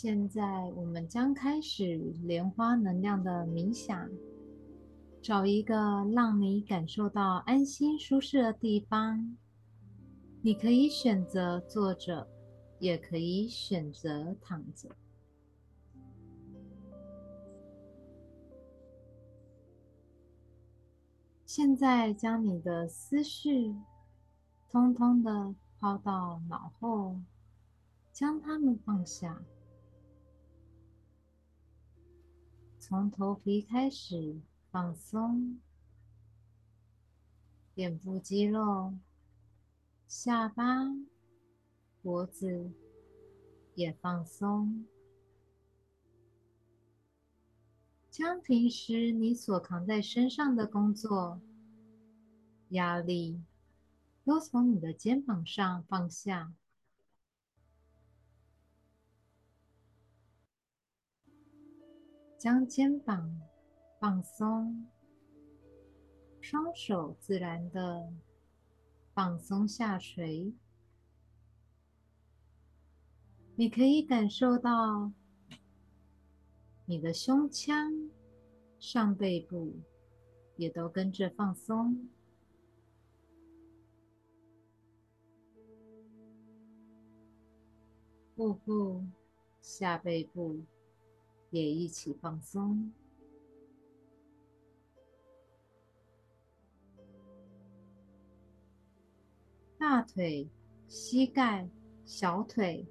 现在我们将开始莲花能量的冥想。找一个让你感受到安心舒适的地方。你可以选择坐着，也可以选择躺着。现在将你的思绪通通的抛到脑后，将它们放下。从头皮开始放松，脸部肌肉、下巴、脖子也放松。将平时你所扛在身上的工作、压力，都从你的肩膀上放下。将肩膀放松，双手自然的放松下垂。你可以感受到你的胸腔、上背部也都跟着放松，腹部、下背部。也一起放松，大腿、膝盖、小腿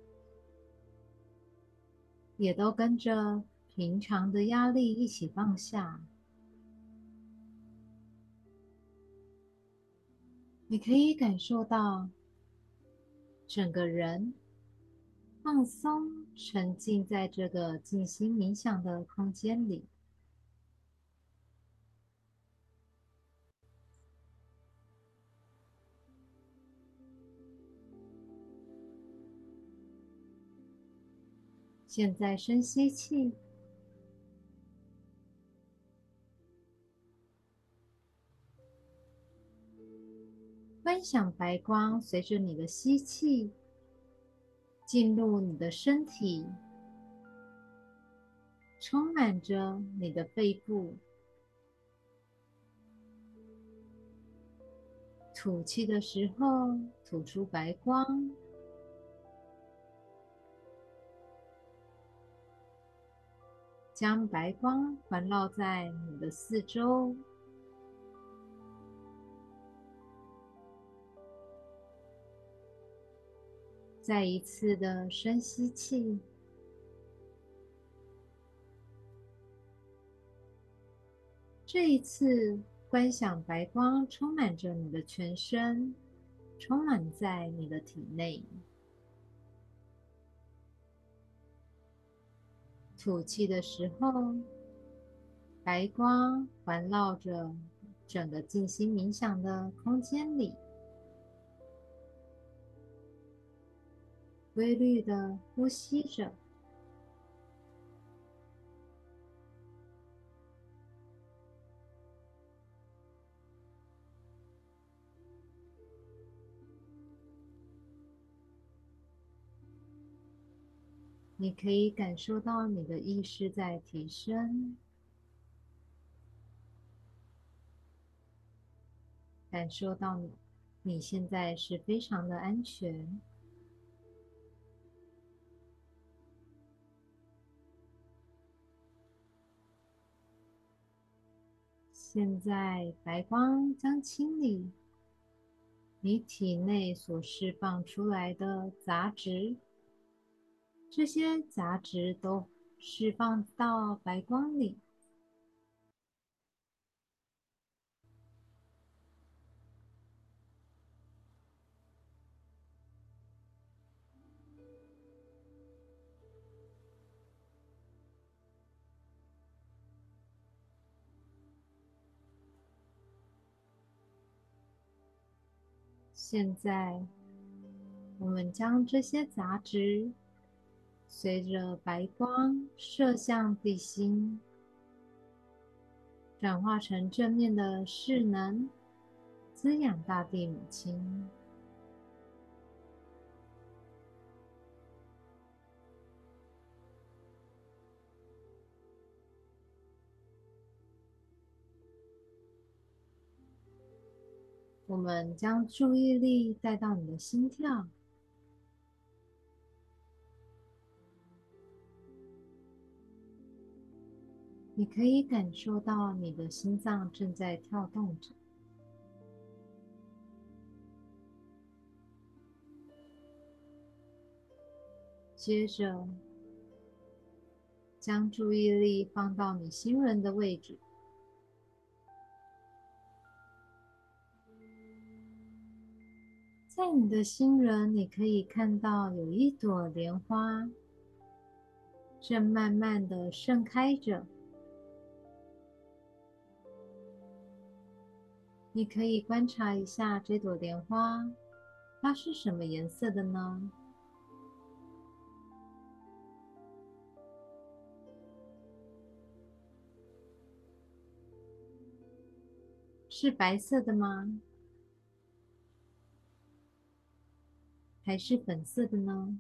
也都跟着平常的压力一起放下。你可以感受到整个人。放松，沉浸在这个静心冥想的空间里。现在深吸气，观想白光随着你的吸气。进入你的身体，充满着你的肺部。吐气的时候，吐出白光，将白光环绕在你的四周。再一次的深吸气，这一次观想白光充满着你的全身，充满在你的体内。吐气的时候，白光环绕着整个静心冥想的空间里。规律的呼吸着，你可以感受到你的意识在提升，感受到你，你现在是非常的安全。现在，白光将清理你体内所释放出来的杂质，这些杂质都释放到白光里。现在，我们将这些杂质随着白光射向地心，转化成正面的势能，滋养大地母亲。我们将注意力带到你的心跳，你可以感受到你的心脏正在跳动着。接着，将注意力放到你心轮的位置。在你的心轮，你可以看到有一朵莲花正慢慢的盛开着。你可以观察一下这朵莲花，它是什么颜色的呢？是白色的吗？还是粉色的呢？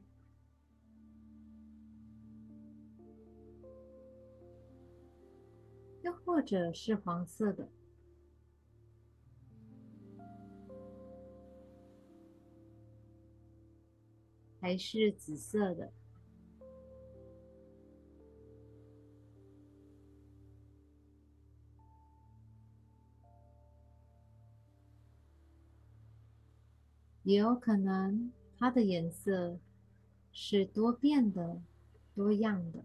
又或者是黄色的？还是紫色的？也有可能。它的颜色是多变的、多样的。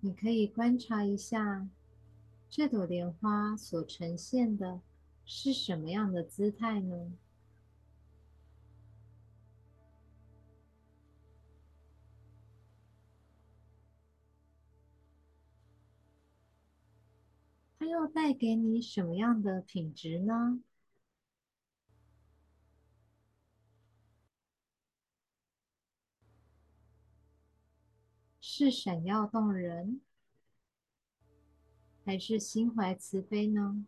你可以观察一下，这朵莲花所呈现的是什么样的姿态呢？它又带给你什么样的品质呢？是闪耀动人，还是心怀慈悲呢？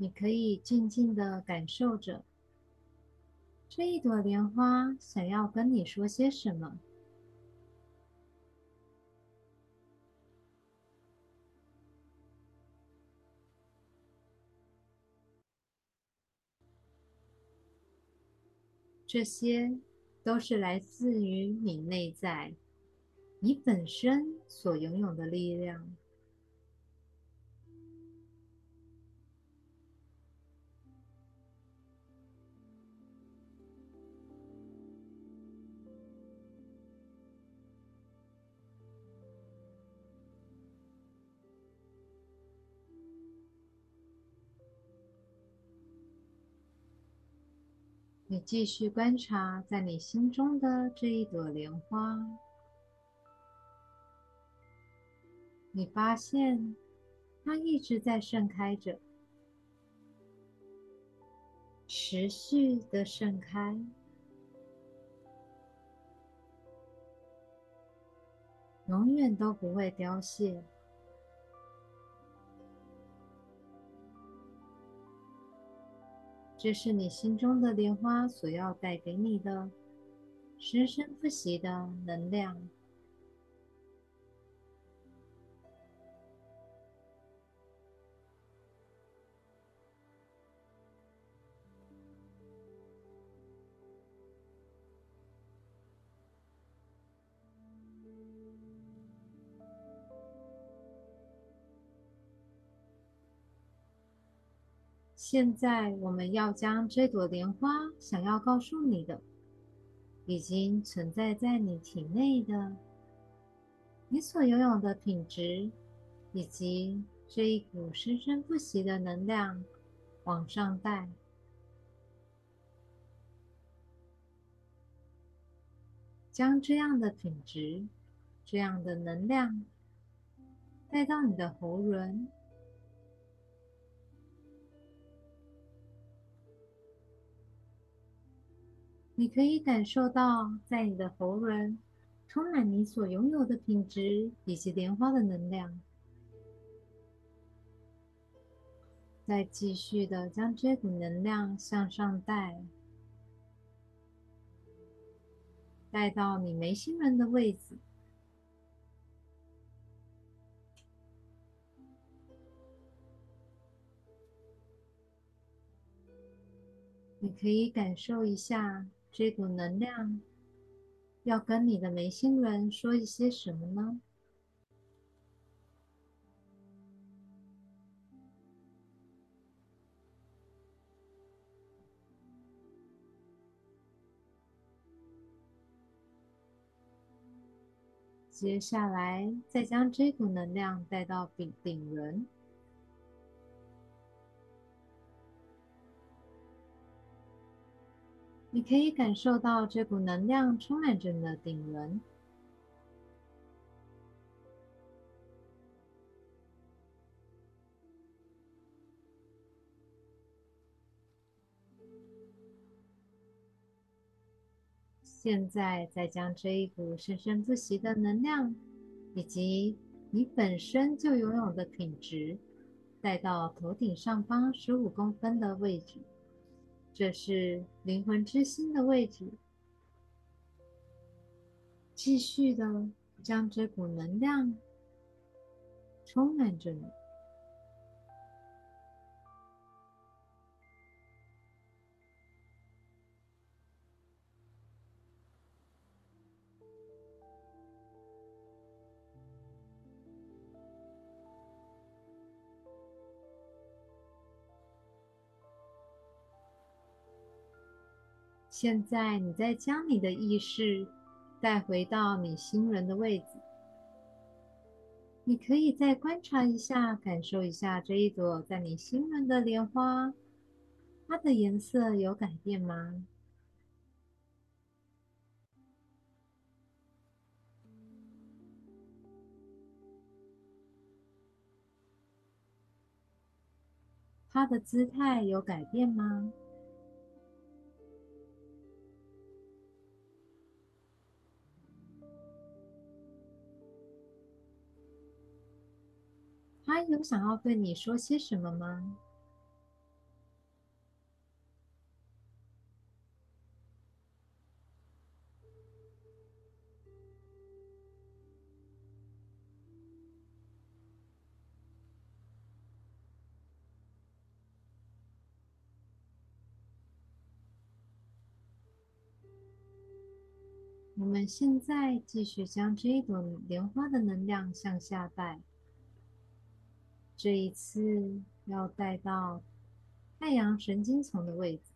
你可以静静的感受着这一朵莲花想要跟你说些什么。这些都是来自于你内在，你本身所拥有的力量。你继续观察在你心中的这一朵莲花，你发现它一直在盛开着，持续的盛开，永远都不会凋谢。这是你心中的莲花所要带给你的深深复习的能量。现在，我们要将这朵莲花想要告诉你的，已经存在在你体内的，你所拥有的品质，以及这一股生生不息的能量往上带，将这样的品质、这样的能量带到你的喉轮。你可以感受到，在你的喉轮充满你所拥有的品质以及莲花的能量。再继续的将这股能量向上带，带到你眉心轮的位置。你可以感受一下这股能量，要跟你的眉心轮说一些什么呢？接下来，再将这股能量带到顶顶轮。你可以感受到这股能量充满着你的顶轮。现在，再将这一股生生不息的能量，以及你本身就拥有的品质，带到头顶上方十五公分的位置。这是灵魂之心的位置。继续的将这股能量充满着你。现在，你再将你的意识带回到你心轮的位置。你可以再观察一下，感受一下这一朵在你心轮的莲花，它的颜色有改变吗？它的姿态有改变吗？他有想要对你说些什么吗？我们现在继续将这一朵莲花的能量向下带。这一次要带到太阳神经丛的位置，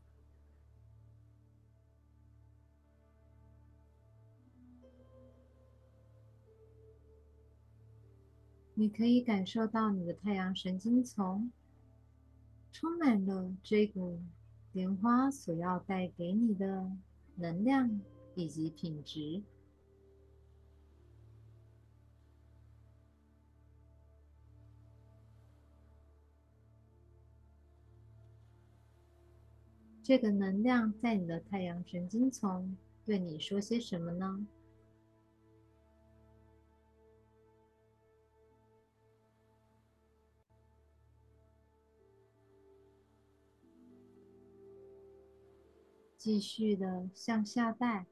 你可以感受到你的太阳神经丛充满了这股莲花所要带给你的能量以及品质。这个能量在你的太阳神经丛对你说些什么呢？继续的向下带，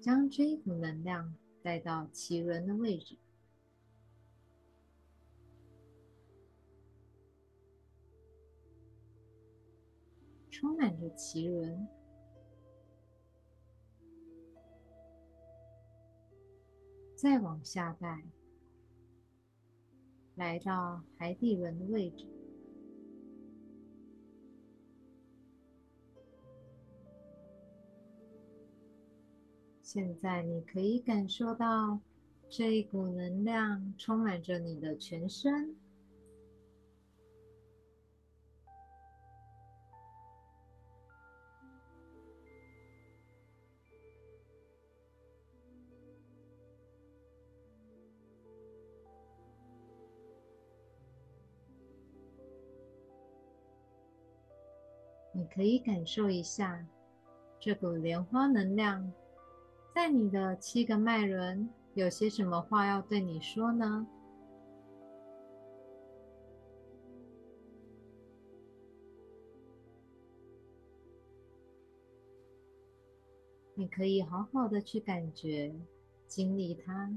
将这一股能量带到脐轮的位置。充满着奇轮，再往下带，来到海底轮的位置。现在你可以感受到这一股能量充满着你的全身。可以感受一下这股莲花能量，在你的七个脉轮有些什么话要对你说呢？你可以好好的去感觉、经历它。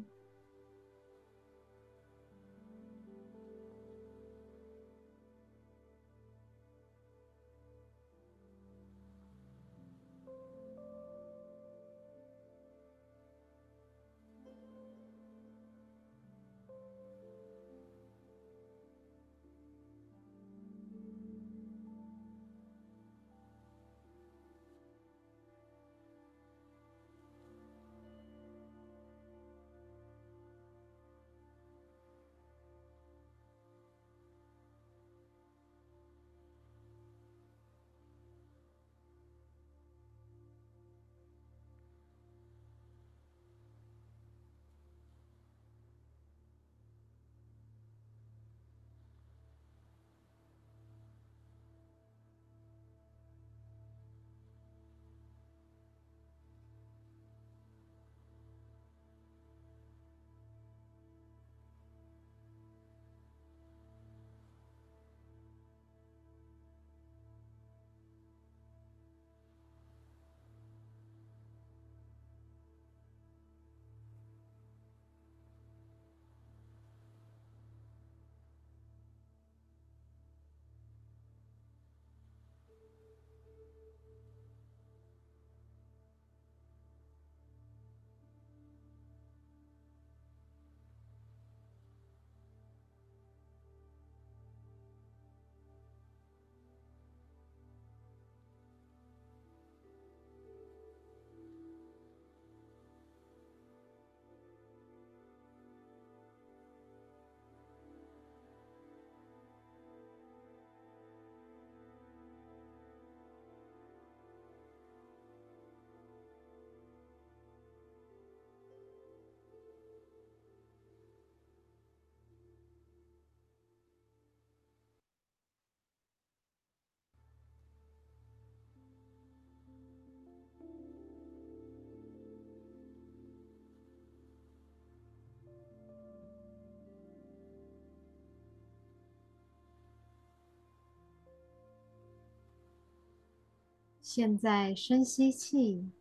现在深吸气，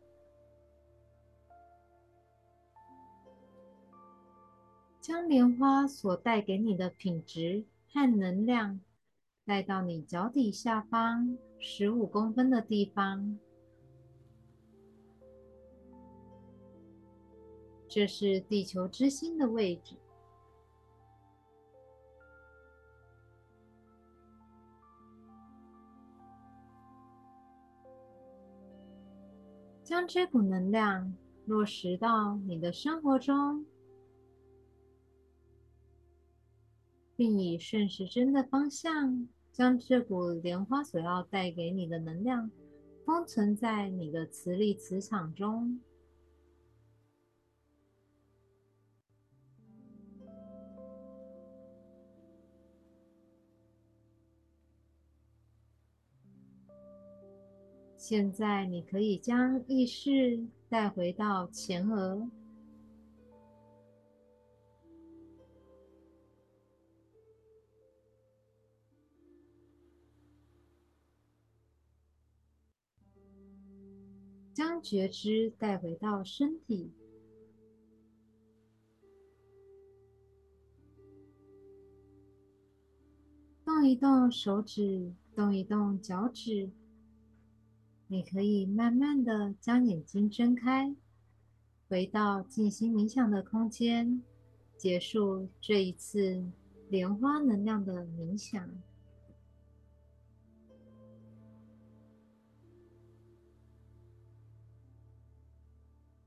将莲花所带给你的品质和能量带到你脚底下方十五公分的地方。这是地球之心的位置。将这股能量落实到你的生活中，并以顺时针的方向，将这股莲花所要带给你的能量封存在你的磁力磁场中。现在，你可以将意识带回到前额，将觉知带回到身体，动一动手指，动一动脚趾。你可以慢慢的将眼睛睁开，回到静心冥想的空间，结束这一次莲花能量的冥想。